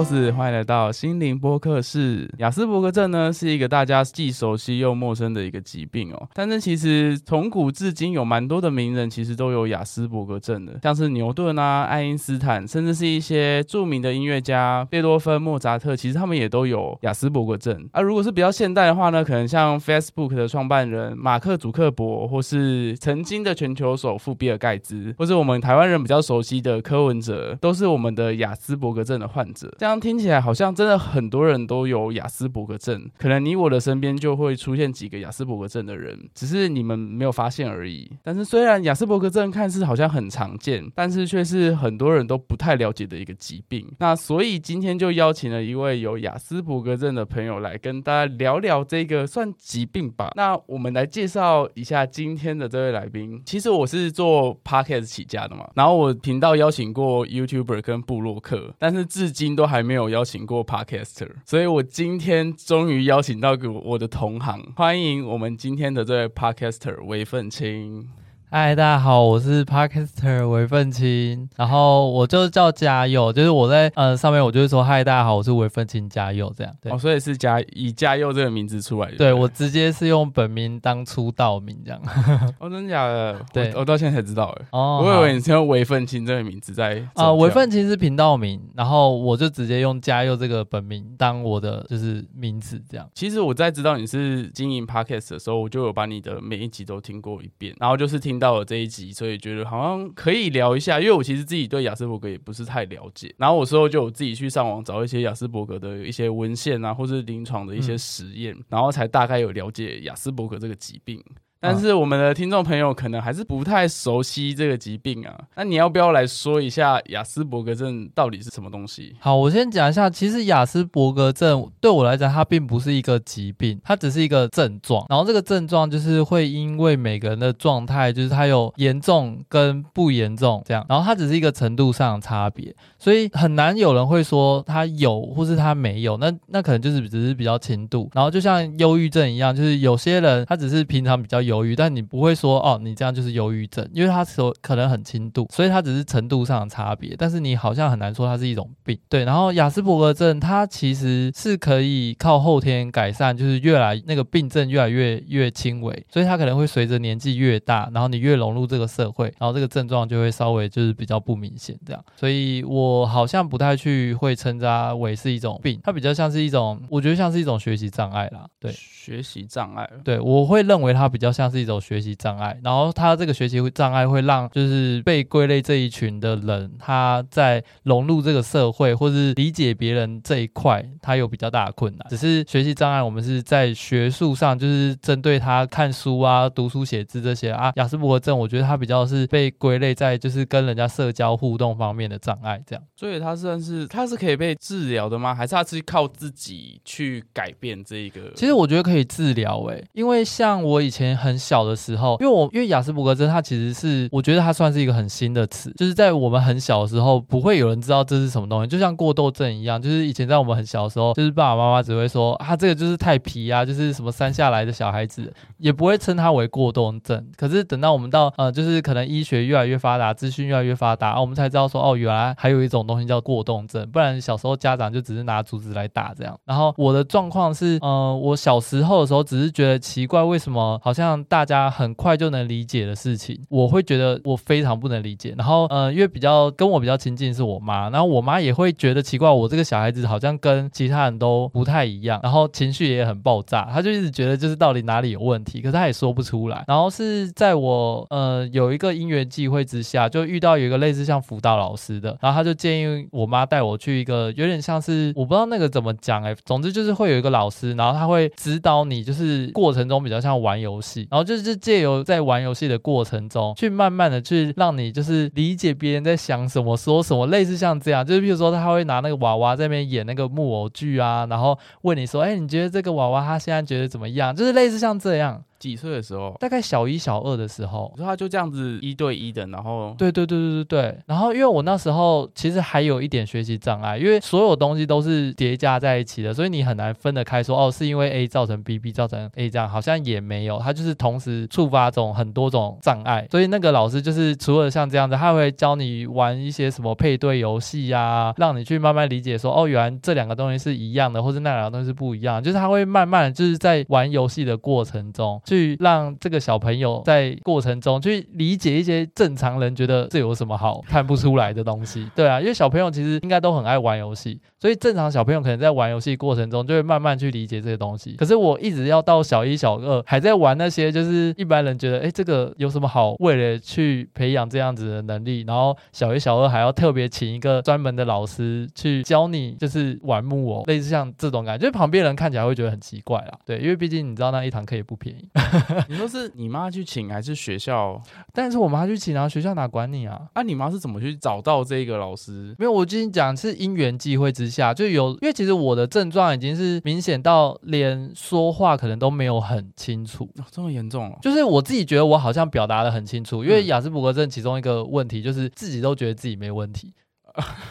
欢迎来到心灵播客室。雅斯伯格症呢，是一个大家既熟悉又陌生的一个疾病哦。但是其实从古至今，有蛮多的名人其实都有雅斯伯格症的，像是牛顿啊、爱因斯坦，甚至是一些著名的音乐家贝多芬、莫扎特，其实他们也都有雅斯伯格症。啊，如果是比较现代的话呢，可能像 Facebook 的创办人马克·祖克伯，或是曾经的全球首富比尔·盖茨，或是我们台湾人比较熟悉的柯文哲，都是我们的雅斯伯格症的患者，这样听起来好像真的很多人都有雅斯伯格症，可能你我的身边就会出现几个雅斯伯格症的人，只是你们没有发现而已。但是虽然雅斯伯格症看似好像很常见，但是却是很多人都不太了解的一个疾病。那所以今天就邀请了一位有雅斯伯格症的朋友来跟大家聊聊这个算疾病吧。那我们来介绍一下今天的这位来宾。其实我是做 Podcast 起家的嘛，然后我频道邀请过 YouTuber 跟布洛克，但是至今都还还没有邀请过 Podcaster，所以我今天终于邀请到个我的同行，欢迎我们今天的这位 Podcaster 韦奋青。嗨，大家好，我是 Podcaster 韦奋青，然后我就叫嘉佑，就是我在呃上面我就会说嗨，大家好，我是韦奋青嘉佑这样。对，哦，所以是嘉以嘉佑这个名字出来的。对，我直接是用本名当出道名这样。哦，真的假的？对，我，我到现在才知道哎。哦，我以为你是用韦奋青这个名字在。啊，韦奋青是频道名，然后我就直接用嘉佑这个本名当我的就是名字这样。其实我在知道你是经营 Podcast 的时候，我就有把你的每一集都听过一遍，然后就是听到了这一集，所以觉得好像可以聊一下，因为我其实自己对雅斯伯格也不是太了解，然后我之后就有自己去上网找一些雅斯伯格的一些文献啊，或是临床的一些实验，嗯、然后才大概有了解雅斯伯格这个疾病。但是我们的听众朋友可能还是不太熟悉这个疾病啊，那你要不要来说一下雅斯伯格症到底是什么东西？好，我先讲一下，其实雅斯伯格症对我来讲，它并不是一个疾病，它只是一个症状。然后这个症状就是会因为每个人的状态，就是它有严重跟不严重这样，然后它只是一个程度上的差别，所以很难有人会说他有或是他没有，那那可能就是只是比较轻度。然后就像忧郁症一样，就是有些人他只是平常比较有。忧郁，但你不会说哦，你这样就是忧郁症，因为它说可能很轻度，所以它只是程度上的差别。但是你好像很难说它是一种病，对。然后雅斯伯格症它其实是可以靠后天改善，就是越来那个病症越来越越轻微，所以它可能会随着年纪越大，然后你越融入这个社会，然后这个症状就会稍微就是比较不明显这样。所以我好像不太去会称它为是一种病，它比较像是一种，我觉得像是一种学习障碍啦，对，学习障碍，对，我会认为它比较像。像是一种学习障碍，然后他这个学习障碍会让就是被归类这一群的人，他在融入这个社会或是理解别人这一块，他有比较大的困难。只是学习障碍，我们是在学术上就是针对他看书啊、读书写字这些啊。雅思伯格症，我觉得他比较是被归类在就是跟人家社交互动方面的障碍这样。所以他算是他是可以被治疗的吗？还是他是靠自己去改变这一个？其实我觉得可以治疗诶、欸，因为像我以前很。很小的时候，因为我因为雅斯伯格症，它其实是我觉得它算是一个很新的词，就是在我们很小的时候，不会有人知道这是什么东西，就像过动症一样，就是以前在我们很小的时候，就是爸爸妈妈只会说啊，这个就是太皮啊，就是什么生下来的小孩子，也不会称它为过动症。可是等到我们到呃，就是可能医学越来越发达，资讯越来越发达，我们才知道说哦，原来还有一种东西叫过动症，不然小时候家长就只是拿竹子来打这样。然后我的状况是，呃，我小时候的时候只是觉得奇怪，为什么好像大家很快就能理解的事情，我会觉得我非常不能理解。然后，呃，因为比较跟我比较亲近是我妈，然后我妈也会觉得奇怪，我这个小孩子好像跟其他人都不太一样，然后情绪也很爆炸，她就一直觉得就是到底哪里有问题，可是她也说不出来。然后是在我呃有一个因缘际会之下，就遇到有一个类似像辅导老师的，然后他就建议我妈带我去一个有点像是我不知道那个怎么讲哎，总之就是会有一个老师，然后他会指导你，就是过程中比较像玩游戏，然后就是。借由在玩游戏的过程中，去慢慢的去让你就是理解别人在想什么、说什么，类似像这样，就是比如说他会拿那个娃娃在那边演那个木偶剧啊，然后问你说，哎，你觉得这个娃娃他现在觉得怎么样？就是类似像这样。几岁的时候？大概小一、小二的时候。说他就这样子一对一的，然后对对对对对对。然后因为我那时候其实还有一点学习障碍，因为所有东西都是叠加在一起的，所以你很难分得开说哦，是因为 A 造成 B，B 造成 A 这样，好像也没有，他就是同时触发这种很多种障碍。所以那个老师就是除了像这样子，他会教你玩一些什么配对游戏呀，让你去慢慢理解说哦，原来这两个东西是一样的，或者那两个东西是不一样，就是他会慢慢就是在玩游戏的过程中，去让这个小朋友在过程中去理解一些正常人觉得这有什么好看不出来的东西。对啊，因为小朋友其实应该都很爱玩游戏，所以正常小朋友可能在玩游戏过程中就会慢慢去理解这些东西。可是我一直要到小一、小二还在玩那些，就是一般人觉得哎，这个有什么好为了去培养这样子的能力，然后小一、小二还要特别请一个专门的老师去教你，就是玩木偶，类似像这种感觉，就是旁边人看起来会觉得很奇怪啦。对，因为毕竟你知道那一堂课也不便宜。你说是你妈去请还是学校？但是我妈去请啊，学校哪管你啊？啊，你妈是怎么去找到这个老师？没有，我跟你讲是因缘际会之下，就有，因为其实我的症状已经是明显到连说话可能都没有很清楚，哦、这么严重哦。就是我自己觉得我好像表达的很清楚，因为雅斯伯格症其中一个问题就是自己都觉得自己没问题。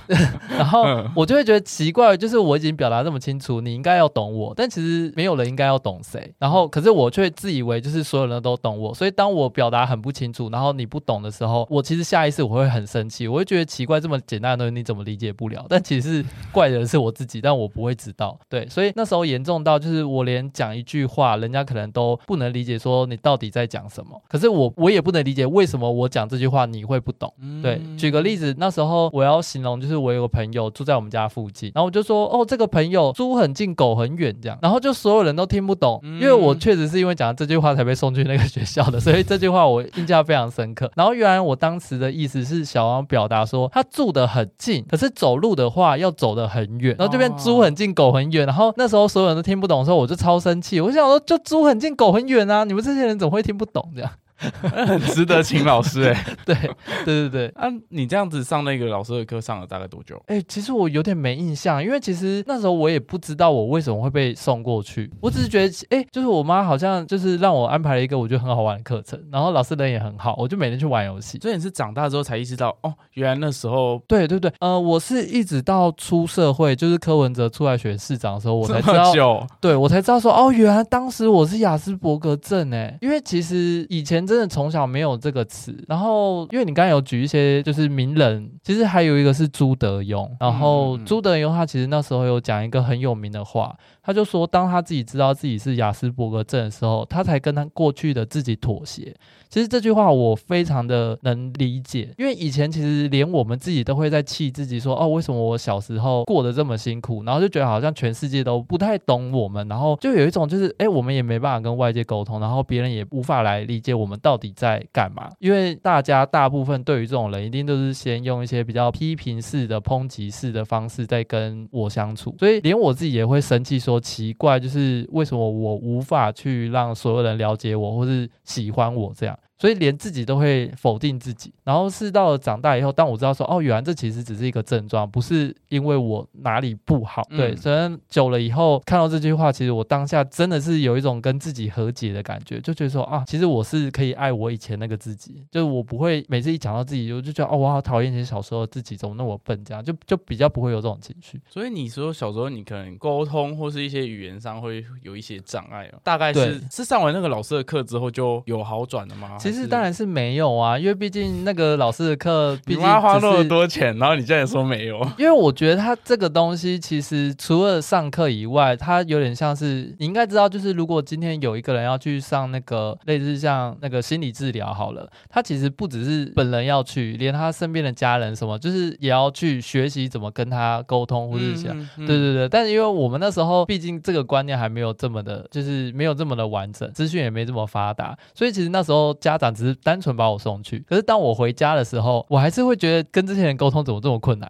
然后我就会觉得奇怪，就是我已经表达这么清楚，你应该要懂我，但其实没有人应该要懂谁。然后，可是我却自以为就是所有人都懂我，所以当我表达很不清楚，然后你不懂的时候，我其实下意识我会很生气，我会觉得奇怪，这么简单的东西你怎么理解不了？但其实是怪的人是我自己，但我不会知道。对，所以那时候严重到就是我连讲一句话，人家可能都不能理解，说你到底在讲什么。可是我我也不能理解为什么我讲这句话你会不懂。对，举个例子，那时候我要。形容就是我有个朋友住在我们家附近，然后我就说哦，这个朋友猪很近，狗很远这样，然后就所有人都听不懂，因为我确实是因为讲这句话才被送去那个学校的，所以这句话我印象非常深刻。然后原来我当时的意思是小王表达说他住的很近，可是走路的话要走得很远，然后这边猪很近，狗很远，然后那时候所有人都听不懂的时候，我就超生气，我想说就猪很近，狗很远啊，你们这些人怎么会听不懂这样？很值得请老师哎、欸，对对对对，啊，你这样子上那个老师的课上了大概多久？哎、欸，其实我有点没印象，因为其实那时候我也不知道我为什么会被送过去，我只是觉得，哎、欸，就是我妈好像就是让我安排了一个我觉得很好玩的课程，然后老师人也很好，我就每天去玩游戏。所以你是长大之后才意识到，哦，原来那时候，对对对，呃，我是一直到出社会，就是柯文哲出来选市长的时候，我才知道，对我才知道说，哦，原来当时我是雅斯伯格症哎，因为其实以前真的从小没有。这个词，然后因为你刚才有举一些就是名人，其实还有一个是朱德庸，然后朱德庸他其实那时候有讲一个很有名的话，他就说当他自己知道自己是雅斯伯格症的时候，他才跟他过去的自己妥协。其实这句话我非常的能理解，因为以前其实连我们自己都会在气自己说，哦，为什么我小时候过得这么辛苦，然后就觉得好像全世界都不太懂我们，然后就有一种就是，哎，我们也没办法跟外界沟通，然后别人也无法来理解我们到底在干嘛，因为大家大部分对于这种人一定都是先用一些比较批评式的、抨击式的方式在跟我相处，所以连我自己也会生气，说说奇怪，就是为什么我无法去让所有人了解我，或是喜欢我这样。所以连自己都会否定自己，然后是到了长大以后，当我知道说，哦，原来这其实只是一个症状，不是因为我哪里不好。嗯、对，所以久了以后看到这句话，其实我当下真的是有一种跟自己和解的感觉，就觉得说啊，其实我是可以爱我以前那个自己，就是我不会每次一讲到自己，我就觉得哦，我好讨厌以前小时候的自己，怎么那么笨，这样就就比较不会有这种情绪。所以你说小时候你可能沟通或是一些语言上会有一些障碍哦，大概是是上完那个老师的课之后就有好转了吗？其实当然是没有啊，因为毕竟那个老师的课，毕竟花那么多钱，然后你现在说没有。因为我觉得他这个东西其实除了上课以外，他有点像是你应该知道，就是如果今天有一个人要去上那个类似像那个心理治疗好了，他其实不只是本人要去，连他身边的家人什么，就是也要去学习怎么跟他沟通，或者是想，嗯嗯、对对对。但是因为我们那时候毕竟这个观念还没有这么的，就是没有这么的完整，资讯也没这么发达，所以其实那时候家长只是。单纯把我送去，可是当我回家的时候，我还是会觉得跟这些人沟通怎么这么困难？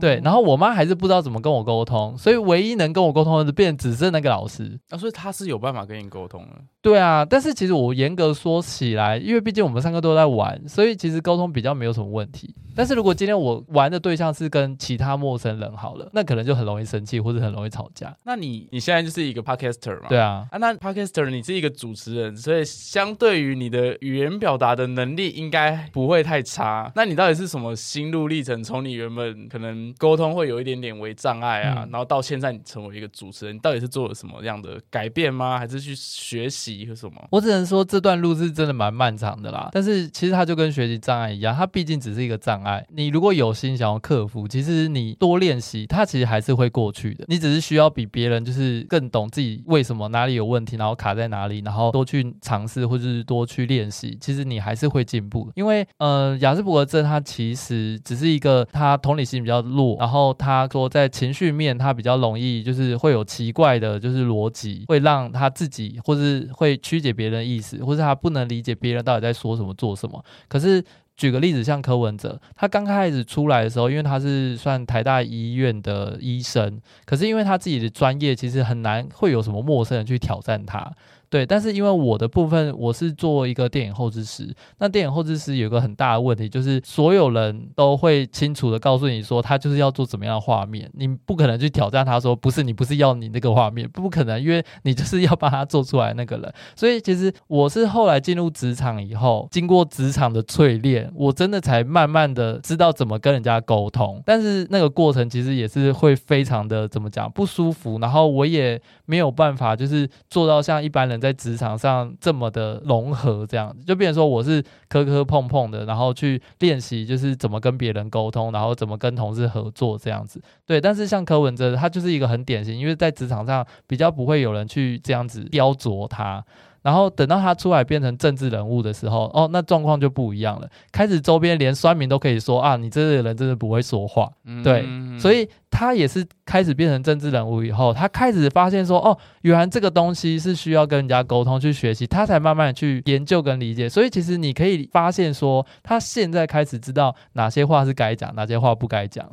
对，然后我妈还是不知道怎么跟我沟通，所以唯一能跟我沟通的是变只剩那个老师。啊，所以他是有办法跟你沟通的。对啊，但是其实我严格说起来，因为毕竟我们三个都在玩，所以其实沟通比较没有什么问题。但是如果今天我玩的对象是跟其他陌生人好了，那可能就很容易生气或者很容易吵架。那你你现在就是一个 podcaster 嘛？对啊，啊，那 podcaster 你是一个主持人，所以相对于你的语言表达的能力应该不会太差。那你到底是什么心路历程？从你原本可能沟通会有一点点为障碍啊，嗯、然后到现在你成为一个主持人，你到底是做了什么样的改变吗？还是去学习和什么？我只能说这段路是真的蛮漫长的啦。但是其实它就跟学习障碍一样，它毕竟只是一个障碍。你如果有心想要克服，其实你多练习，它其实还是会过去的。你只是需要比别人就是更懂自己为什么哪里有问题，然后卡在哪里，然后多去尝试或者是多去练习，其实你还是会进步。因为呃，雅斯伯格症它其实只是一个它同理心比较弱，然后他说在情绪面他比较容易就是会有奇怪的，就是逻辑会让他自己或是会曲解别人的意思，或是他不能理解别人到底在说什么做什么。可是。举个例子，像柯文哲，他刚开始出来的时候，因为他是算台大医院的医生，可是因为他自己的专业，其实很难会有什么陌生人去挑战他。对，但是因为我的部分，我是做一个电影后制师。那电影后制师有一个很大的问题，就是所有人都会清楚的告诉你说，他就是要做怎么样的画面，你不可能去挑战他说，不是你不是要你那个画面，不可能，因为你就是要帮他做出来那个人。所以其实我是后来进入职场以后，经过职场的淬炼，我真的才慢慢的知道怎么跟人家沟通。但是那个过程其实也是会非常的怎么讲不舒服，然后我也没有办法就是做到像一般人。在职场上这么的融合，这样就变成说我是磕磕碰碰的，然后去练习就是怎么跟别人沟通，然后怎么跟同事合作这样子。对，但是像柯文哲，他就是一个很典型，因为在职场上比较不会有人去这样子雕琢他。然后等到他出来变成政治人物的时候，哦，那状况就不一样了。开始周边连酸民都可以说啊，你这个人真的不会说话。嗯、对，所以他也是开始变成政治人物以后，他开始发现说，哦，原来这个东西是需要跟人家沟通去学习，他才慢慢去研究跟理解。所以其实你可以发现说，他现在开始知道哪些话是该讲，哪些话不该讲。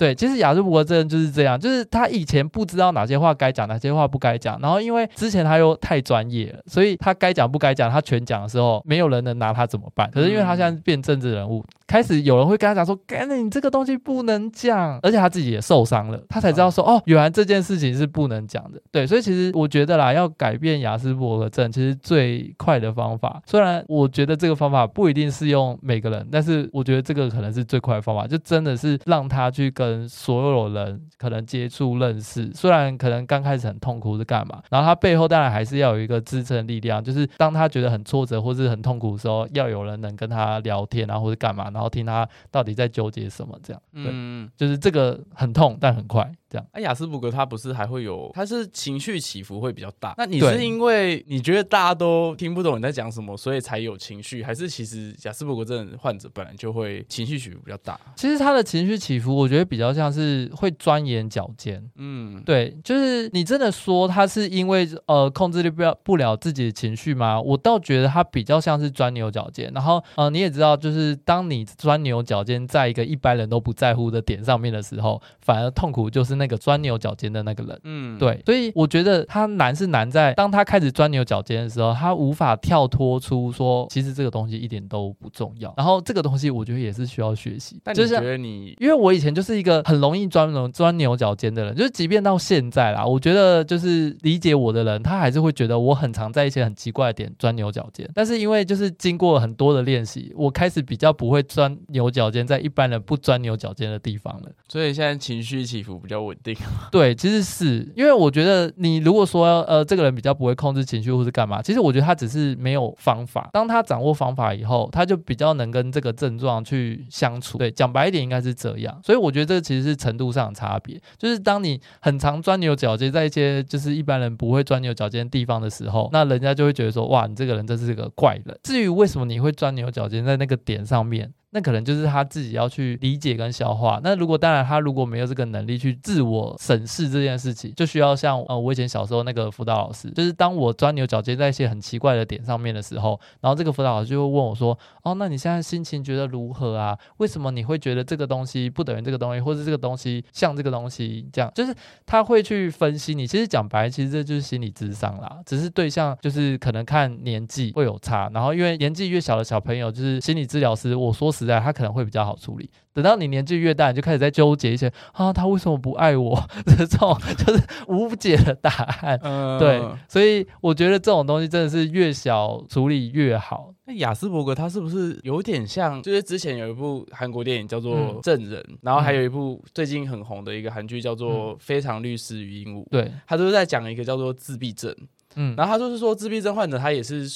对，其实雅斯伯格症就是这样，就是他以前不知道哪些话该讲，哪些话不该讲，然后因为之前他又太专业了，所以他该讲不该讲，他全讲的时候，没有人能拿他怎么办？可是因为他现在变政治人物，开始有人会跟他讲说：“干，你这个东西不能讲。”而且他自己也受伤了，他才知道说：“哦，原来这件事情是不能讲的。”对，所以其实我觉得啦，要改变雅斯伯格症，其实最快的方法，虽然我觉得这个方法不一定适用每个人，但是我觉得这个可能是最快的方法，就真的是让他去跟。跟所有人可能接触认识，虽然可能刚开始很痛苦是干嘛，然后他背后当然还是要有一个支撑力量，就是当他觉得很挫折或是很痛苦的时候，要有人能跟他聊天啊，或者干嘛，然后听他到底在纠结什么这样。对，嗯，就是这个很痛，但很快。这样，哎、啊，亚斯伯格他不是还会有，他是情绪起伏会比较大。那你是因为你觉得大家都听不懂你在讲什么，所以才有情绪，还是其实雅斯伯格症患者本来就会情绪起伏比较大？其实他的情绪起伏，我觉得比较像是会钻研脚尖。嗯，对，就是你真的说他是因为呃控制力不了不了自己的情绪吗？我倒觉得他比较像是钻牛角尖。然后呃，你也知道，就是当你钻牛角尖在一个一般人都不在乎的点上面的时候，反而痛苦就是。那个钻牛角尖的那个人，嗯，对，所以我觉得他难是难在，当他开始钻牛角尖的时候，他无法跳脱出说，其实这个东西一点都不重要。然后这个东西，我觉得也是需要学习。但你觉得你，因为我以前就是一个很容易钻牛钻牛角尖的人，就是即便到现在啦，我觉得就是理解我的人，他还是会觉得我很常在一些很奇怪的点钻牛角尖。但是因为就是经过很多的练习，我开始比较不会钻牛角尖在一般人不钻牛角尖的地方了。所以现在情绪起伏比较稳。稳定，对，其实是因为我觉得你如果说呃，这个人比较不会控制情绪或是干嘛，其实我觉得他只是没有方法。当他掌握方法以后，他就比较能跟这个症状去相处。对，讲白一点应该是这样。所以我觉得这其实是程度上的差别。就是当你很常钻牛角尖在一些就是一般人不会钻牛角尖的地方的时候，那人家就会觉得说，哇，你这个人真是个怪人。至于为什么你会钻牛角尖在那个点上面？那可能就是他自己要去理解跟消化。那如果当然他如果没有这个能力去自我审视这件事情，就需要像呃我以前小时候那个辅导老师，就是当我钻牛角尖在一些很奇怪的点上面的时候，然后这个辅导老师就会问我说：“哦，那你现在心情觉得如何啊？为什么你会觉得这个东西不等于这个东西，或者这个东西像这个东西这样？”就是他会去分析你。其实讲白，其实这就是心理智商啦，只是对象就是可能看年纪会有差。然后因为年纪越小的小朋友，就是心理治疗师，我说时代，他可能会比较好处理。等到你年纪越大，你就开始在纠结一些啊，他为什么不爱我？这种 就是无解的答案。嗯、对，所以我觉得这种东西真的是越小处理越好。那雅斯伯格他是不是有点像？就是之前有一部韩国电影叫做《证人》，嗯，然后还有一部最近很红的一个韩剧叫做《非常律师禹英禑》。对，他都是在讲一个叫做自闭症。嗯，然后他就是说自闭症患者他也是。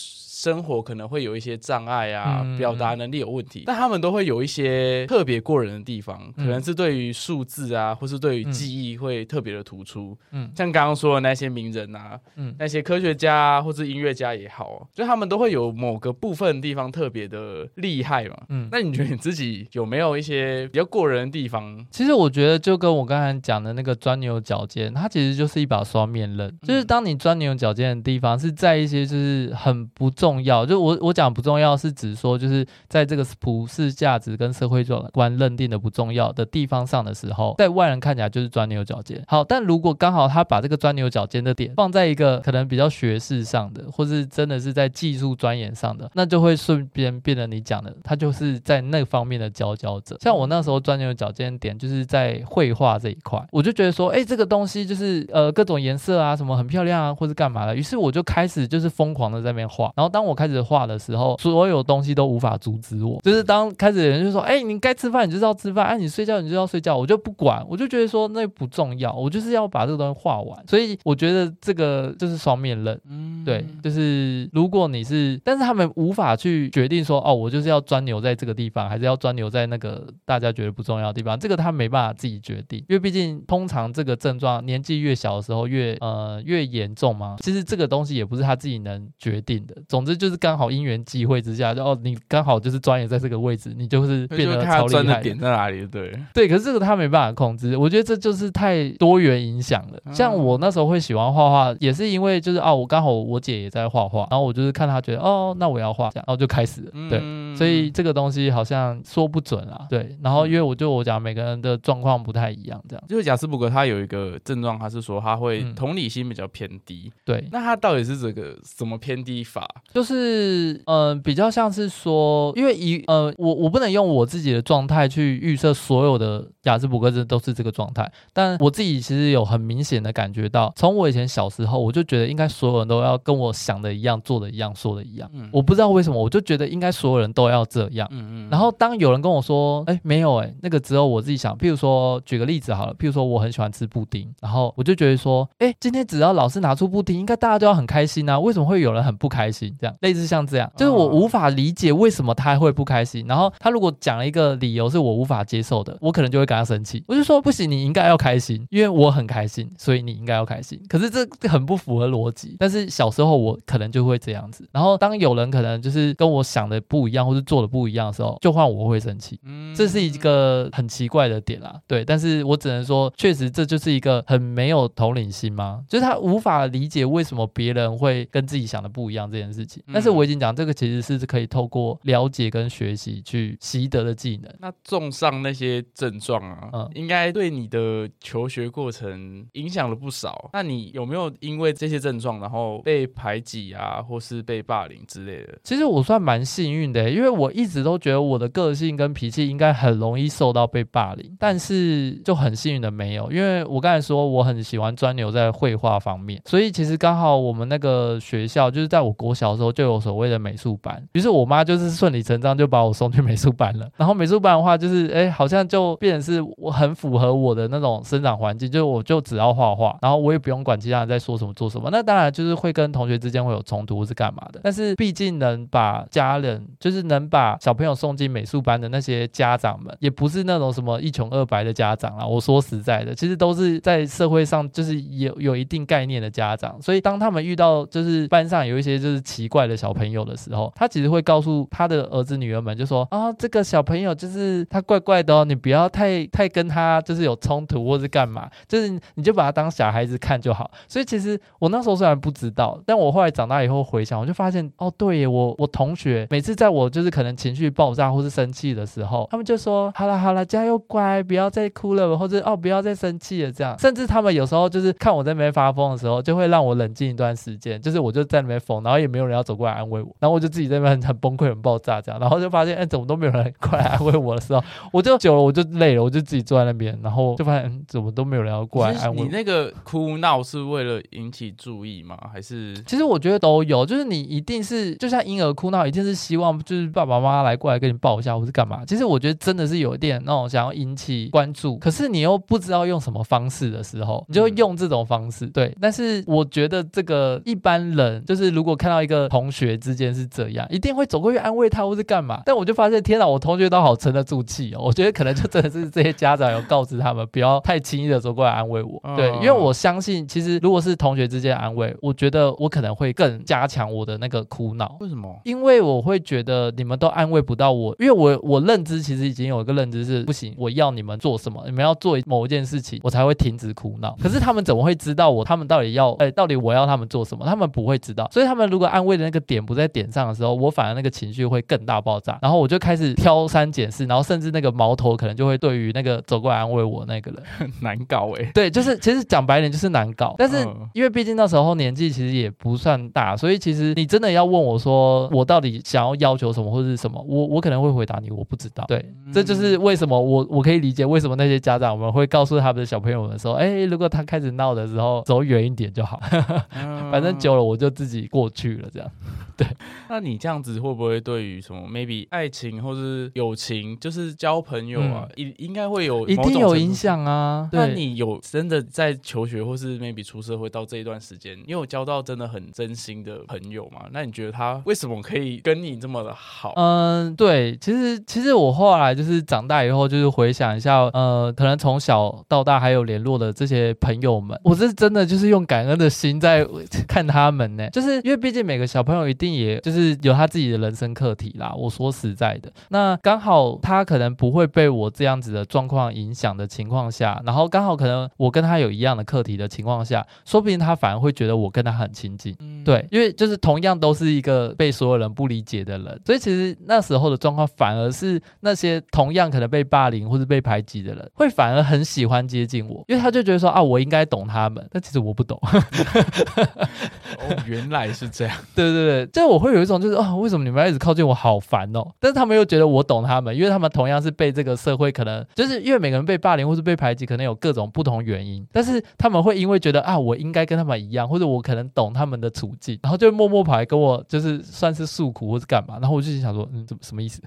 生活可能会有一些障碍啊，嗯、表达能力有问题，但他们都会有一些特别过人的地方，嗯、可能是对于数字啊，或是对于记忆会特别的突出。嗯，像刚刚说的那些名人啊，嗯，那些科学家啊，或是音乐家也好，就他们都会有某个部分的地方特别的厉害嘛。嗯，那你觉得你自己有没有一些比较过人的地方？其实我觉得就跟我刚才讲的那个钻牛角尖，它其实就是一把双面刃，就是当你钻牛角尖的地方是在一些就是很不重。重要，就我我讲不重要，是指说就是在这个普世价值跟社会观认定的不重要的地方上的时候，在外人看起来就是钻牛角尖。好，但如果刚好他把这个钻牛角尖的点放在一个可能比较学识上的，或是真的是在技术钻研上的，那就会顺便变得你讲的，他就是在那方面的佼佼者。像我那时候钻牛角尖的点就是在绘画这一块，我就觉得说，哎，这个东西就是呃各种颜色啊，什么很漂亮啊，或是干嘛的，于是我就开始就是疯狂的在那边画，然后当我开始画的时候，所有东西都无法阻止我。就是当开始有人就说：“哎、你该吃饭，你就是要吃饭；哎、你睡觉，你就要睡觉。”我就不管，我就觉得说那不重要，我就是要把这个东西画完。所以我觉得这个就是双面刃。嗯，对，就是如果你是，但是他们无法去决定说：“哦，我就是要钻牛在这个地方，还是要钻牛在那个大家觉得不重要的地方。”这个他没办法自己决定，因为毕竟通常这个症状年纪越小的时候越呃越严重嘛。其实这个东西也不是他自己能决定的。总之就是。刚好因缘际会之下，就哦，你刚好就是专业在这个位置，你就是变得超厉害。点在哪里？对对，可是这个他没办法控制。我觉得这就是太多元影响了。像我那时候会喜欢画画，也是因为就是哦，我刚好我姐也在画画，然后我就是看她觉得哦，那我要画，然后就开始了。对，所以这个东西好像说不准啊。对，然后因为我就我讲每个人的状况不太一样，这样。就是贾斯伯格他有一个症状，他是说他会同理心比较偏低。对，那他到底是这个什么偏低法？就是。是，嗯，比较像是说，因为一，呃，我我不能用我自己的状态去预设所有的亚斯伯格症都是这个状态，但我自己其实有很明显的感觉到，从我以前小时候，我就觉得应该所有人都要跟我想的一样，做的一样，说的一样。嗯，我不知道为什么，我就觉得应该所有人都要这样。嗯嗯。然后当有人跟我说，哎，没有，哎，那个只有我自己想。譬如说，举个例子好了，譬如说我很喜欢吃布丁，然后我就觉得说，哎，今天只要老师拿出布丁，应该大家都要很开心啊，为什么会有人很不开心？这样类似。像这样，就是我无法理解为什么他会不开心。然后他如果讲了一个理由是我无法接受的，我可能就会跟他生气。我就说不行，你应该要开心，因为我很开心，所以你应该要开心。可是这很不符合逻辑。但是小时候我可能就会这样子。然后当有人可能就是跟我想的不一样，或是做的不一样的时候，就换我会生气。嗯这是一个很奇怪的点啦。对，但是我只能说，确实这就是一个很没有同理心吗？就是他无法理解为什么别人会跟自己想的不一样这件事情。但是我已经讲，这个其实是可以透过了解跟学习去习得的技能。那种上那些症状啊，嗯，应该对你的求学过程影响了不少。那你有没有因为这些症状，然后被排挤啊，或是被霸凌之类的？其实我算蛮幸运的，因为我一直都觉得我的个性跟脾气应该很容易受到被霸凌，但是就很幸运的没有。因为我刚才说我很喜欢钻牛在绘画方面，所以其实刚好我们那个学校就是在我国小的时候就有所谓的美术班，于是我妈就是顺理成章就把我送去美术班了。然后美术班的话，就是哎，好像就变成是是我很符合我的那种生长环境，就是我就只要画画，然后我也不用管其他人在说什么做什么。那当然就是会跟同学之间会有冲突，是干嘛的。但是毕竟能把家人，就是能把小朋友送进美术班的那些家长们，也不是那种什么一穷二白的家长啊。我说实在的，其实都是在社会上就是有有一定概念的家长。所以当他们遇到就是班上有一些就是奇怪的小朋友的时候，他其实会告诉他的儿子女儿们，就说啊，这个小朋友就是他怪怪的哦，你不要太太跟他就是有冲突或是干嘛，就是你就把他当小孩子看就好。所以其实我那时候虽然不知道，但我后来长大以后回想，我就发现哦，对耶，我我同学每次在我就是可能情绪爆炸或是生气的时候，他们就说好了好了，加油乖，不要再哭了，或者哦不要再生气了这样。甚至他们有时候就是看我在那边发疯的时候，就会让我冷静一段时间，就是我就在那边疯，然后也没有人要走过来安慰我，然后我就自己在那边很崩溃、很爆炸这样，然后就发现哎，怎么都没有人过来安慰我的时候，我就久了我就累了，我就自己坐在那边，然后就发现、嗯、怎么都没有人要过来安慰我。你那个哭闹是为了引起注意吗？还是？其实我觉得都有，就是你一定是就像婴儿哭闹，一定是希望就是爸爸妈妈来过来跟你抱一下，或是干嘛。其实我觉得真的是有一点那种想要引起关注，可是你又不知道用什么方式的时候，你就会用这种方式。对，但是我觉得这个一般人就是如果看到一个同学之间是这样，一定会走过去安慰他或是干嘛。但我就发现，天哪，我同学都好沉得住气哦。我觉得可能就真的是这些家长有告知他们不要太轻易的走过来安慰我。对，因为我相信，其实如果是同学之间安慰，我觉得我可能会更加强我的那个苦恼。为什么？因为我会觉得你们都安慰不到我，因为我我认知其实已经有一个认知是不行，我要你们做什么，你们要做某一件事情，我才会停止苦恼。可是他们怎么会知道我？他们到底要哎，到底我要他们做什么？他们不会知道。所以他们如果安慰的那个点不在点上的时候，我反而那个情绪会更大爆炸，然后我就开始挑三拣四，然后甚至那个矛头可能就会对于那个走过来安慰我那个人很 难搞哎。对，就是其实讲白点就是难搞。但是因为毕竟那时候年纪其实也不算大，所以其实你真的要问我说我到底想要要求什么或者是什么，我我可能会回答你我不知道。对，这就是为什么我我可以理解为什么那些家长们会告诉他们的小朋友们说，哎，如果他开始闹的时候，走远一点就好，反正久了我就自己过去了这样。对，那你这样子会不会对于什么 maybe 爱情或是友情，就是交朋友啊，应、嗯、应该会有一定有影响啊？那你有真的在求学或是 maybe 出社会到这一段时间，你有交到真的很真心的朋友吗？那你觉得他为什么可以跟你这么的好？嗯，对，其实其实我后来就是长大以后，就是回想一下，呃，可能从小到大还有联络的这些朋友们，我是真的就是用感恩的心在看他们呢，就是因为毕竟每个小朋友一定。也就是有他自己的人生课题啦。我说实在的，那刚好他可能不会被我这样子的状况影响的情况下，然后刚好可能我跟他有一样的课题的情况下，说不定他反而会觉得我跟他很亲近。嗯，对，因为就是同样都是一个被所有人不理解的人，所以其实那时候的状况反而是那些同样可能被霸凌或是被排挤的人，会反而很喜欢接近我，因为他就觉得说啊，我应该懂他们，但其实我不懂。哦，原来是这样。对对对。就我会有一种就是哦，为什么你们要一直靠近我，好烦哦！但是他们又觉得我懂他们，因为他们同样是被这个社会可能就是因为每个人被霸凌或是被排挤，可能有各种不同原因。但是他们会因为觉得啊，我应该跟他们一样，或者我可能懂他们的处境，然后就默默跑来跟我就是算是诉苦或是干嘛。然后我就想说，嗯，怎么什么意思？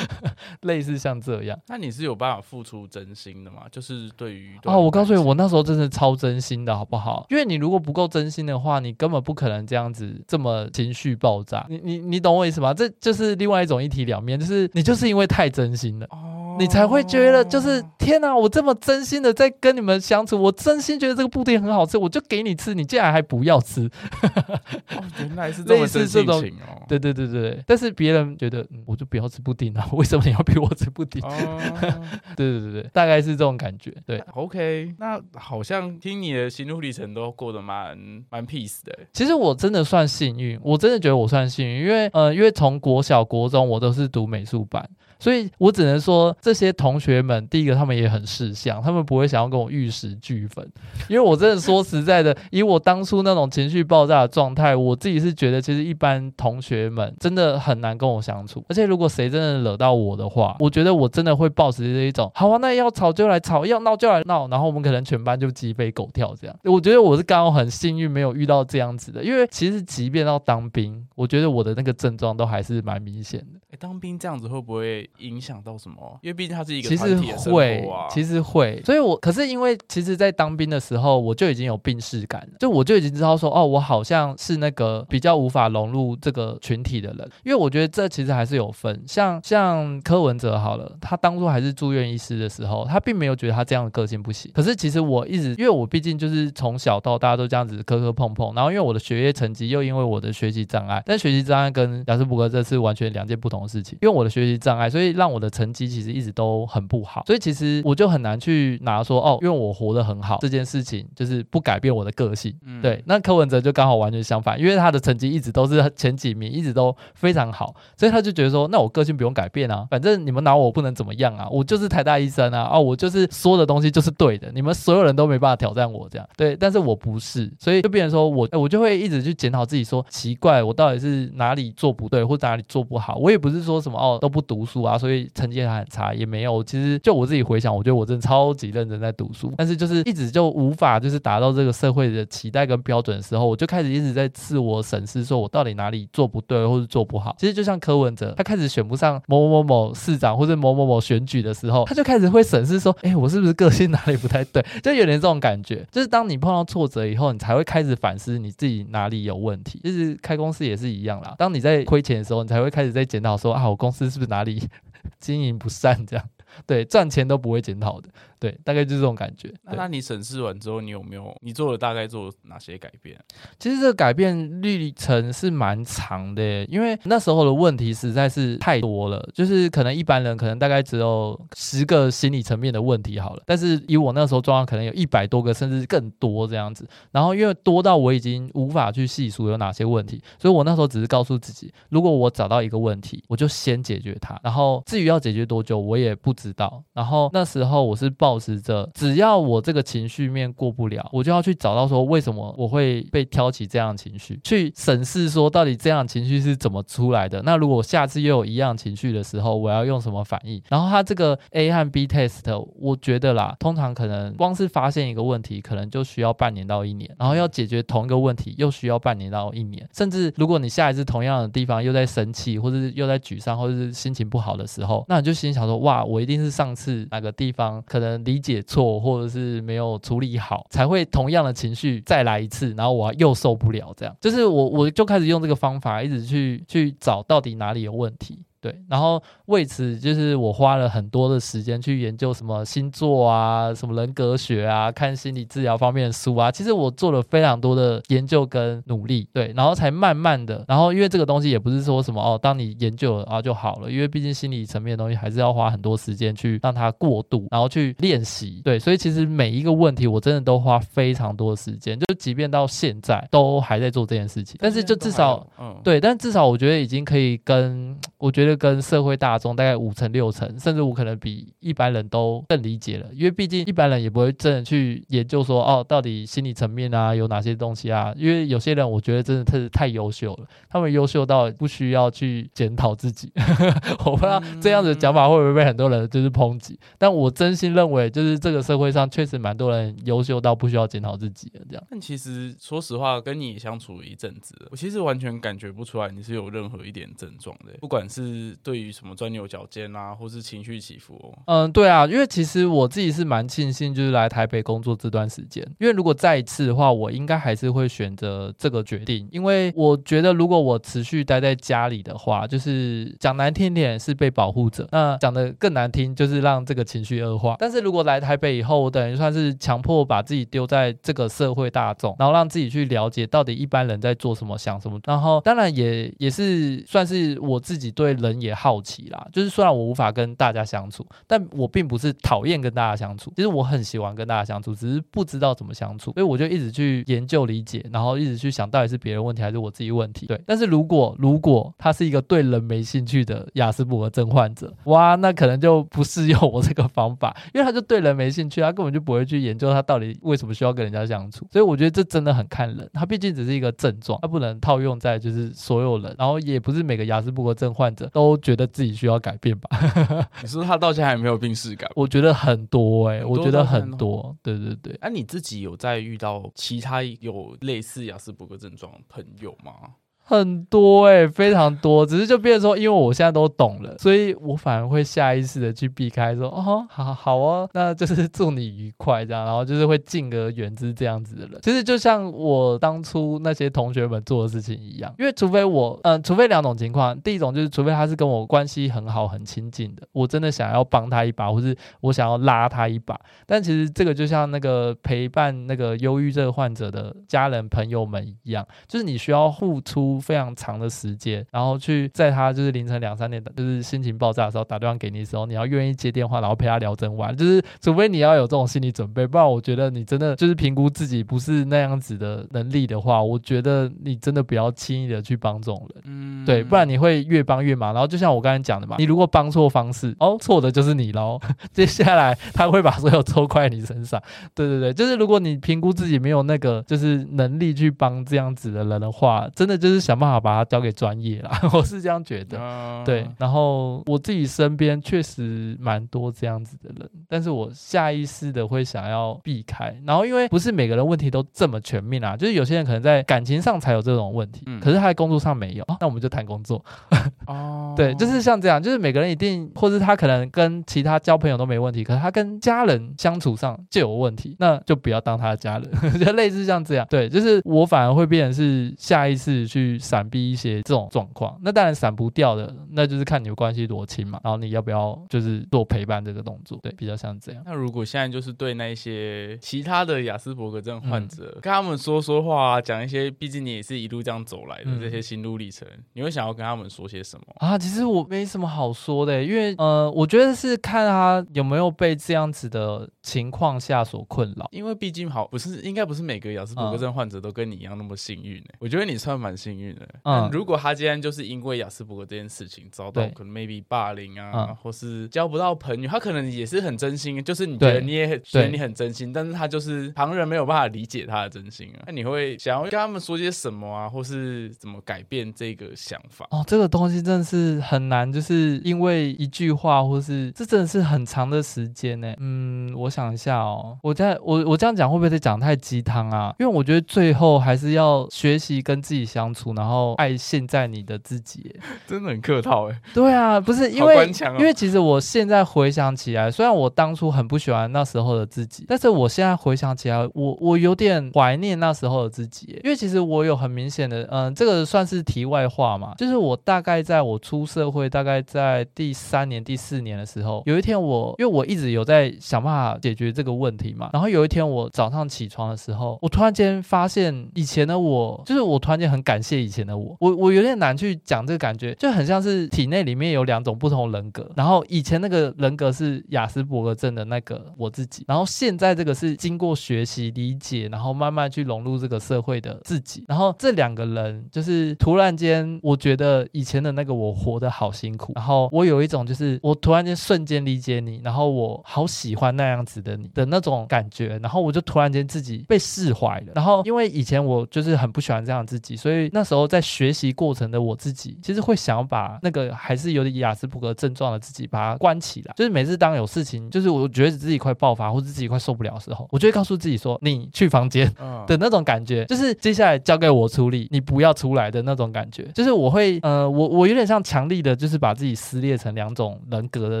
类似像这样。那你是有办法付出真心的吗？就是对于哦，我告诉你，我那时候真的超真心的，好不好？因为你如果不够真心的话，你根本不可能这样子这么情绪。爆炸，你你你懂我意思吗？这就是另外一种一体两面，就是你就是因为太真心了，哦、你才会觉得就是天哪，我这么真心的在跟你们相处，我真心觉得这个布丁很好吃，我就给你吃，你竟然还不要吃，哦、原来是这么真性情哦。对对对对，但是别人觉得、嗯、我就不要吃布丁啊，为什么你要逼我吃布丁？哦、对对对对，大概是这种感觉。对，OK，那好像听你的心路历程都过得蛮蛮 peace 的。其实我真的算幸运，我真的。觉得我算幸运，因为呃，因为从国小、国中我都是读美术班。所以我只能说，这些同学们，第一个他们也很识相，他们不会想要跟我玉石俱焚，因为我真的说实在的，以我当初那种情绪爆炸的状态，我自己是觉得，其实一般同学们真的很难跟我相处。而且如果谁真的惹到我的话，我觉得我真的会抱持这一种，好啊，那要吵就来吵，要闹就来闹，然后我们可能全班就鸡飞狗跳这样。我觉得我是刚好很幸运，没有遇到这样子的，因为其实即便到当兵，我觉得我的那个症状都还是蛮明显的。哎，当兵这样子会不会？影响到什么？因为毕竟他是一个团体的生活啊，其实会，其实会。所以我可是因为其实，在当兵的时候，我就已经有病识感了，就我就已经知道说，哦，我好像是那个比较无法融入这个群体的人。因为我觉得这其实还是有分，像像柯文哲好了，他当初还是住院医师的时候，他并没有觉得他这样的个性不行。可是其实我一直，因为我毕竟就是从小到大都这样子磕磕碰碰，然后因为我的学业成绩又因为我的学习障碍，但学习障碍跟雅斯伯格这次完全两件不同事情，因为我的学习障碍，所以让我的成绩其实一直都很不好，所以其实我就很难去拿说哦，因为我活得很好这件事情，就是不改变我的个性。嗯、对，那柯文哲就刚好完全相反，因为他的成绩一直都是前几名，一直都非常好，所以他就觉得说，那我个性不用改变啊，反正你们拿我不能怎么样啊，我就是台大医生啊，哦，我就是说的东西就是对的，你们所有人都没办法挑战我这样。对，但是我不是，所以就变成说我，我就会一直去检讨自己说，说奇怪，我到底是哪里做不对，或者哪里做不好？我也不不是说什么哦都不读书啊，所以成绩还很差，也没有。其实就我自己回想，我觉得我真的超级认真在读书，但是就是一直就无法就是达到这个社会的期待跟标准的时候，我就开始一直在自我审视，说我到底哪里做不对，或者做不好。其实就像柯文哲，他开始选不上某某某某市长或者某某某选举的时候，他就开始会审视说，哎，我是不是个性哪里不太对？就有点这种感觉。就是当你碰到挫折以后，你才会开始反思你自己哪里有问题。就是开公司也是一样啦，当你在亏钱的时候，你才会开始在检讨说啊，我公司是不是哪里 经营不善这样。对，赚钱都不会检讨的。对，大概就是这种感觉。那，那你审视完之后，你有没有你做了大概做了哪些改变？其实这个改变历程是蛮长的，因为那时候的问题实在是太多了。就是可能一般人可能大概只有十个心理层面的问题好了，但是以我那时候状况，可能有一百多个甚至更多这样子。然后因为多到我已经无法去细数有哪些问题，所以我那时候只是告诉自己，如果我找到一个问题，我就先解决它。然后至于要解决多久，我也不知道。然后那时候我是抱。保持着，只要我这个情绪面过不了，我就要去找到说为什么我会被挑起这样情绪，去审视说到底这样情绪是怎么出来的。那如果下次又有一样情绪的时候，我要用什么反应？然后他这个 A 和 B test，我觉得啦，通常可能光是发现一个问题，可能就需要半年到一年，然后要解决同一个问题，又需要半年到一年。甚至如果你下一次同样的地方又在生气，或者是又在沮丧，或者是心情不好的时候，那你就心想说哇，我一定是上次哪个地方可能。理解错，或者是没有处理好，才会同样的情绪再来一次，然后我又受不了，这样就是我我就开始用这个方法，一直去去找到底哪里有问题。对，然后为此就是我花了很多的时间去研究什么星座啊、什么人格学啊、看心理治疗方面的书啊。其实我做了非常多的研究跟努力，对，然后才慢慢的，然后因为这个东西也不是说什么哦，当你研究了啊就好了，因为毕竟心理层面的东西还是要花很多时间去让它过渡，然后去练习。对，所以其实每一个问题我真的都花非常多的时间，就即便到现在都还在做这件事情，但是就至少，嗯，对，但至少我觉得已经可以跟我觉得。跟社会大众大概五成六成，甚至我可能比一般人都更理解了，因为毕竟一般人也不会真的去研究说哦，到底心理层面啊有哪些东西啊？因为有些人我觉得真的是太优秀了，他们优秀到不需要去检讨自己。我不知道这样子讲法会不会被很多人就是抨击，但我真心认为，就是这个社会上确实蛮多人优秀到不需要检讨自己的这样。但其实说实话，跟你相处一阵子，我其实完全感觉不出来你是有任何一点症状的，不管是。对于什么钻牛角尖啊，或是情绪起伏，嗯，对啊，因为其实我自己是蛮庆幸，就是来台北工作这段时间，因为如果再一次的话，我应该还是会选择这个决定，因为我觉得如果我持续待在家里的话，就是讲难听点是被保护者，那讲得更难听就是让这个情绪恶化。但是如果来台北以后，我等于算是强迫把自己丢在这个社会大众，然后让自己去了解到底一般人在做什么、想什么，然后当然也也是算是我自己对人。人也好奇啦，就是虽然我无法跟大家相处，但我并不是讨厌跟大家相处。其实我很喜欢跟大家相处，只是不知道怎么相处，所以我就一直去研究理解，然后一直去想到底是别人问题还是我自己问题。对，但是如果如果他是一个对人没兴趣的雅斯伯格症患者，哇，那可能就不适用我这个方法，因为他就对人没兴趣，他根本就不会去研究他到底为什么需要跟人家相处。所以我觉得这真的很看人，他毕竟只是一个症状，他不能套用在就是所有人，然后也不是每个雅斯伯格症患者都。觉得自己需要改变吧？你说他到现在还没有病逝感？我觉得很多哎、欸，我觉得很多。对对对，哎、啊，你自己有在遇到其他有类似雅斯伯格症状的朋友吗？很多哎、非常多，只是就变成说，因为我现在都懂了，所以我反而会下意识的去避开，说哦，好好哦，那就是祝你愉快这样，然后就是会敬而远之这样子的人。其实就像我当初那些同学们做的事情一样，因为除非我，嗯、除非两种情况，第一种就是除非他是跟我关系很好、很亲近的，我真的想要帮他一把，或是我想要拉他一把。但其实这个就像那个陪伴那个忧郁症患者的家人朋友们一样，就是你需要付出。出非常长的时间，然后去在他就是凌晨两三点，就是心情爆炸的时候打电话给你的时候，你要愿意接电话，然后陪他聊整晚，就是除非你要有这种心理准备，不然我觉得你真的就是评估自己不是那样子的能力的话，我觉得你真的不要轻易的去帮这种人，嗯，对，不然你会越帮越忙。然后就像我刚才讲的嘛，你如果帮错方式，哦，错的就是你喽，接下来他会把所有错怪你身上。对对对，就是如果你评估自己没有那个就是能力去帮这样子的人的话，真的就是想办法把它交给专业啦。我是这样觉得。Uh、对，然后我自己身边确实蛮多这样子的人，但是我下意识的会想要避开。然后因为不是每个人问题都这么全面啊，就是有些人可能在感情上才有这种问题，嗯、可是他在工作上没有。那我们就谈工作。哦。对，就是像这样，就是每个人一定，或是他可能跟其他交朋友都没问题，可是他跟家人相处上就有问题，那就不要当他的家人，就类似像这样。对，就是我反而会变成是下意识去闪避一些这种状况。那当然闪不掉的，那就是看你的关系多亲嘛，然后你要不要就是做陪伴这个动作，对，比较像这样。那如果现在就是对那些其他的雅斯伯格症患者，嗯、跟他们说说话啊，讲一些，毕竟你也是一路这样走来的、嗯、这些心路历程，你会想要跟他们说些什么啊？其实我没什么好说的，因为呃，我觉得是看他有没有被这样子的情况下所困扰，因为毕竟好不是应该不是每个雅斯伯格症患者都跟你一样那么幸运、欸嗯、我觉得你算蛮幸运的。嗯，如果他今天就是因为雅斯伯格这件事情遭到可能 maybe 霸凌啊，嗯、或是交不到朋友，他可能也是很真心，就是你觉得你也很觉得你很真心，但是他就是旁人没有办法理解他的真心啊。那你会想要跟他们说些什么啊，或是怎么改变这个想法？哦，这个东西真的是很难，就是因为一句话，或是这真的是很长的时间呢。嗯，我想一下哦，我在我我这样讲会不会在讲太鸡汤啊？因为我觉得最后还是要学习跟自己相处，然后爱现在你的自己。真的很客套哎。对啊，不是因为、哦、因为其实我现在回想起来，虽然我当初很不喜欢那时候的自己，但是我现在回想起来，我我有点怀念那时候的自己。因为其实我有很明显的，嗯，这个算是题外话嘛，就是我大概在我出社会，大概在第三年、第四年的时候，有一天我因为我一直有在想办法解决这个问题嘛，然后有一天我早上起床的时候，我突然间发现以前的我，就是我突然间很感谢以前的我，我我有点难去讲这个感觉，就很像是体内里面有两种不同人格，然后以前那个人格是雅斯伯格症的那个我自己，然后现在这个是经过学习理解，然后慢慢去融入这个社会的自己，然后这两个人就是突然间，我觉得以前的那个我活得好辛苦，然后我有一种就是我突然间瞬间理解你，然后我好喜欢那样子的你的那种感觉，然后我就突然间自己被释怀了，然后因为以前我就是很不喜欢这样自己，所以那时候在学习过程的我自己，其实会想要把那个还是有点雅斯伯格症状的自己把它关起来，就是每次当有事情，就是我觉得自己快爆发或者自己快受不了的时候，我就会告诉自己说：“你去房间的那种感觉，就是接下来交给我处理，你不要出来的那种感觉。”就是我会呃，我我有点像强力的，就是把自己撕裂成两种人格的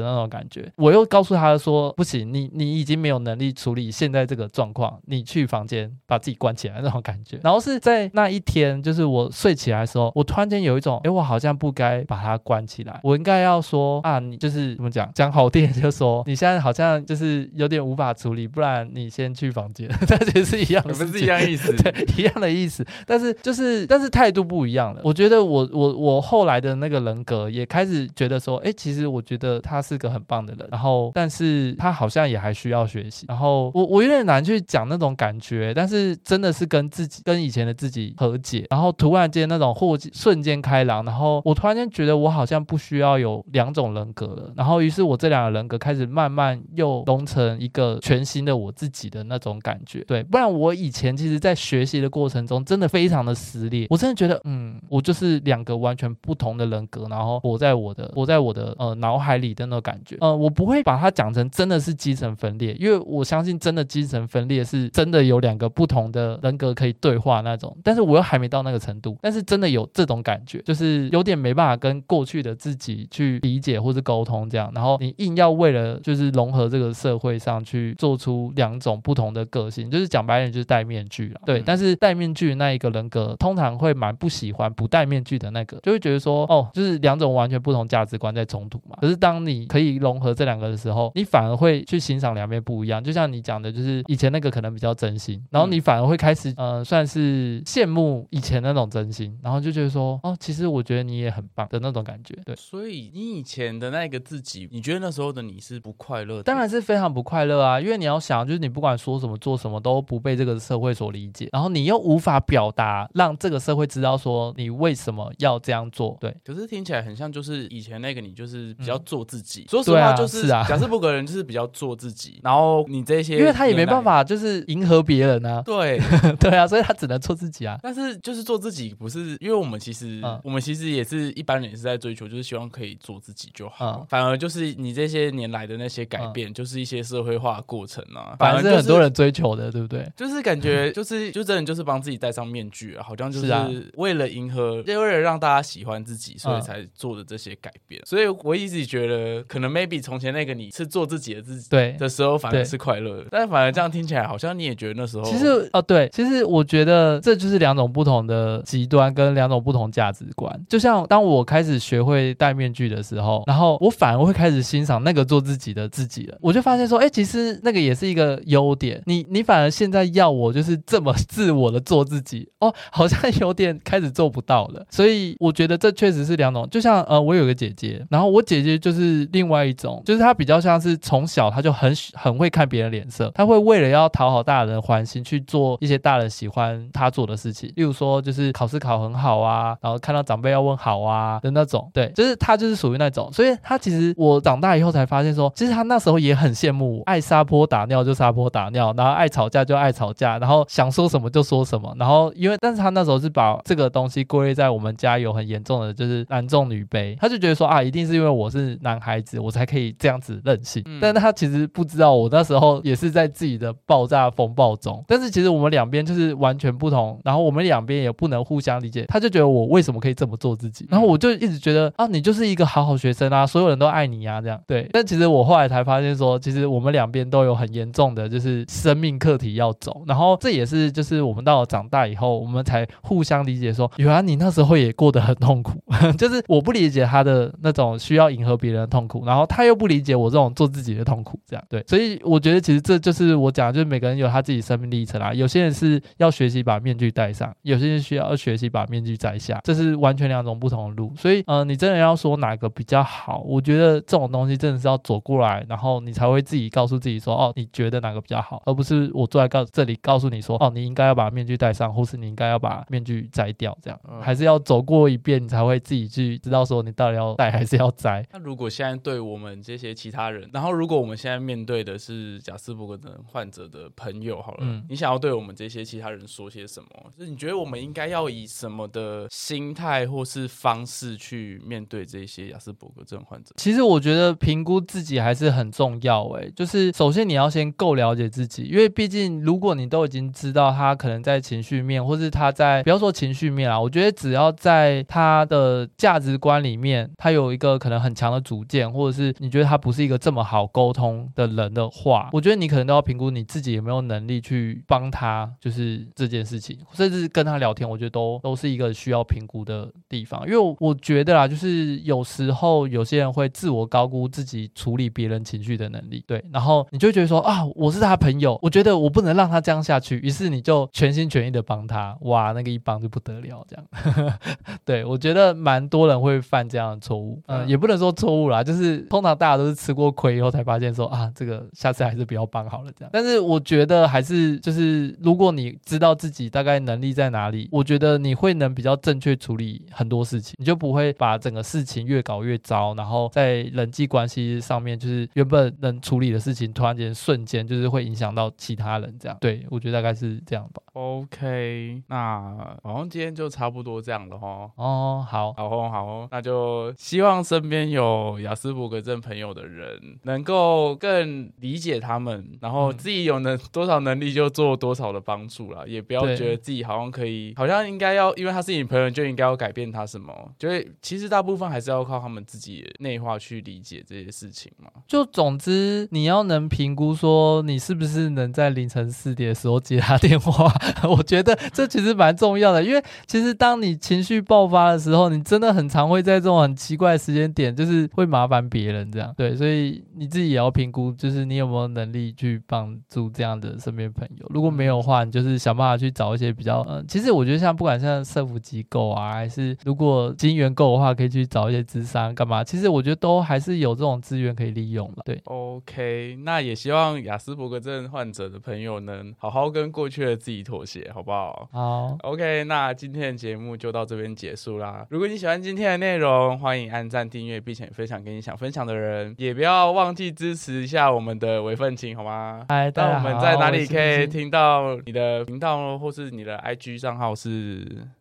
那种感觉。我又告诉他说：“不行，你你已经没有能力处理现在这个状况，你去房间把自己关起来那种感觉。”然后是在那一天，就是我睡起来的时候，我突然间有一种，哎，我好像不该把它关起来，我应该要说啊，你就是怎么讲，讲好听就说你现在好像就是有点无法处理，不然你先去房间。但其实是一样的，不是一样意思，对，一样的意思。但是就是，但是态度不一样了。我觉得我我我后来的那个人格也开始觉得说，哎，其实我觉得他是个很棒的人。然后，但是他好像也还需要学习。然后我我有点难去讲那种感觉，但是真的是跟自己跟以前的自己和解。然后突然间那种或瞬间开朗，然后我突然间觉得我好像不需要有两种人格了。然后于是我这两个人格开始慢慢又融成一个全新的我自己的那种感觉。对，不然我以前其实在学习的过程中真的非常的撕裂。我真的觉得，嗯，我就是两个完全不同的人格，然后活在我的活在我的呃脑海里的那种感觉。呃，我不会把它讲成真的是精神分裂，因为我相信真的精神分裂是真的有两个不同的人格可以对话那种。但是我又还没到那个程度，但是真的有这种感觉，就是有点没办法跟过去的自己去理解或是沟通这样。然后你硬要为了就是融合这个社会上去做出两种不同的个性，就是讲白点就是戴面具了。对，但是戴面具的那一个人格通常会蛮不喜欢不戴面具的那个，就会觉得说哦，就是两种完全不同价值观在冲突嘛。可是当你可以融合这两个的时候，你反而会去欣赏两边不一样。就像你讲的，就是以前那个可能比较真心，然后你反而会开始呃，算是羡慕以前那种真然后就觉得说，哦，其实我觉得你也很棒的那种感觉。对，所以你以前的那个自己，你觉得那时候的你是不快乐的？当然是非常不快乐啊，因为你要想，就是你不管说什么做什么都不被这个社会所理解，然后你又无法表达，让这个社会知道说你为什么要这样做。对，可是听起来很像就是以前那个你，就是比较做自己。嗯、说实话，就是亚斯伯格人就是比较做自己，然后你这些，因为他也没办法就是迎合别人啊。对，对啊，所以他只能做自己啊。但是就是做自己，不是因为我们其实、嗯、我们其实也是一般人也是在追求，就是希望可以做自己就好。嗯、反而就是你这些年来的那些改变，嗯、就是一些社会化的过程啊。反而是很多人追求的，对不对？就是感觉 就是就真的就是帮自己戴上面具啊，好像就是为了迎合，为了让大家喜欢自己，所以才做的这些改变。所以我一直觉得，可能 maybe 从前那个你是做自己的自己对的时候，反而是快乐的。但反而这样听起来，好像你也觉得那时候其实哦，对，其实我觉得这就是两种不同的极端跟两种不同价值观。就像当我开始学会戴面具的时候，然后我反而会开始欣赏那个做自己的自己了。我就发现说，哎，其实那个也是一个优点。你你反而现在要我就是这么自我的做自己，哦，好像有点开始做不到了。所以我觉得这确实是两种。就像呃，我有个姐姐，然后我姐姐就是另外一种，就是她比较像是从小她就很很会看别人脸色，她会为了要讨好大人欢心去做一些大人喜欢她做的事情，例如说就是考试考很好啊，然后看到长辈要问好啊的那种。对，就是他就是属于那种。所以他其实我长大以后才发现说，其实他那时候也很羡慕我，爱撒泼打尿就撒泼打尿，然后爱吵架就爱吵架，然后想说什么就说什么，然后因为但是他那时候是把这个东西归类在我们家有很严重的就是男重女卑，他就觉得说啊，一定是因为我是男孩子，我才可以这样子任性。嗯、但他其实不知道，我那时候也是在自己的爆炸风暴中。但是其实我们两边就是完全不同，然后我们两边也不能互相理解。他就觉得我为什么可以这么做自己，然后我就一直觉得啊，你就是一个好好学生啊，所有人都爱你啊，这样对。但其实我后来才发现说，其实我们两边都有很严重的就是生命课题要走。然后这也是就是我们到了长大以后，我们才互相理解说，原来你那时候也过得很痛苦，就是我不理解他的那种需要迎合别人的痛苦，然后他又不理解我这种做自己的痛苦，这样对。所以我觉得其实这就是我讲，就是每个人有他自己生命历程啊。有些人是要学习把面具戴上，有些人需要学习把面具摘下，这是完全两种不同的路。所以，嗯、呃，你真的要说哪个比较好，我觉得这种东西真的是要走过来，然后你才会自己告诉自己说，哦，你觉得哪个比较好，而不是我坐在告这里告诉你说，哦，你应该要把面具戴上，或是你应该要把面具摘掉，这样，还是要走过一遍，你才会自己去知道说你到底要戴还是要摘。那如果现在对我们这些其他人，然后如果我们现在面对的是贾斯伯格症患者的朋友，好了，嗯、你想要对我们这些其他人说些什么？就是你觉得我们应该要以以什么的心态或是方式去面对这些亚斯伯格症患者？其实我觉得评估自己还是很重要，诶，就是首先你要先够了解自己，因为毕竟如果你都已经知道他可能在情绪面，或是他在不要说情绪面啊，我觉得只要在他的价值观里面，他有一个可能很强的主见，或者是你觉得他不是一个这么好沟通的人的话，我觉得你可能都要评估你自己有没有能力去帮他，就是这件事情，甚至跟他聊天，我觉得都都是一个需要评估的地方。因为我觉得啦，就是有时候有些人会自我高估自己处理别人情绪的能力，对，然后你就会觉得说啊，我是他朋友，我觉得我不能让他这样下去，于是你就全心全意的帮他，哇，那个一帮就不得了，这样。对，我觉得蛮多人会犯这样的错误，嗯，也不能说错误啦，就是通常大家都是吃过亏以后才发现说啊，这个下次还是不要帮好了这样。但是我觉得还是就是，如果你知道自己大概能力在哪里，我觉得你会能比较正确处理很多事情，你就不会把整个事情越搞越糟，然后在人际关系上面就是原本能处理的事情，突然间瞬间就是会影响到其他人这样。对，我觉得大概是这样吧。OK，那好像今天就差不多这样了哦。哦，好，好哦，好哦，那就希望身边有雅斯伯格症朋友的人能够更理解他们，然后自己有能多少能力就做多少的帮助啦，也不要觉得自己好像可以，好像应该该要，因为他是你朋友就应该要改变他什么，就是其实大部分还是要靠他们自己内化去理解这些事情嘛。就总之你要能评估说你是不是能在凌晨四点的时候接他电话，我觉得这其实蛮重要的，因为其实当你情绪爆发的时候，你真的很常会在这种很奇怪的时间点，就是会麻烦别人这样。对，所以你自己也要评估，就是你有没有能力去帮助这样的身边朋友。如果没有的话，你就是想办法去找一些比较，嗯，其实我觉得像不管管像社福机构啊，还是如果金源够的话，可以去找一些资商干嘛？其实我觉得都还是有这种资源可以利用了。对，OK，那也希望雅斯伯格症患者的朋友能好好跟过去的自己妥协，好不好？好，OK，那今天的节目就到这边结束啦。如果你喜欢今天的内容，欢迎按赞、订阅，并且分享给你想分享的人，也不要忘记支持一下我们的微奋青，好吗？嗨，大家好。那我们在哪里可以听到你的频道或是你的 IG 账号是？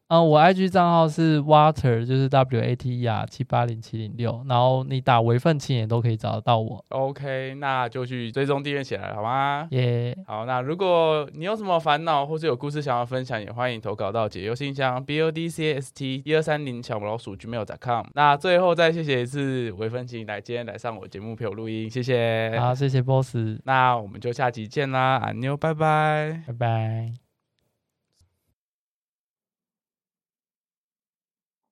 嗯，我 IG 账号是 Water，就是 W A T E R 七八零七零六，然后你打微分青也都可以找得到我。OK，那就去追踪订阅起来，好吗？耶。好，那如果你有什么烦恼或是有故事想要分享，也欢迎投稿到解忧信箱 b o d c s t 一二三零小老鼠 gmail.com。那最后再谢谢一次微分青来今天来上我节目陪我录音，谢谢。好，谢谢 Boss。那我们就下集见啦，安妞，拜拜，拜拜。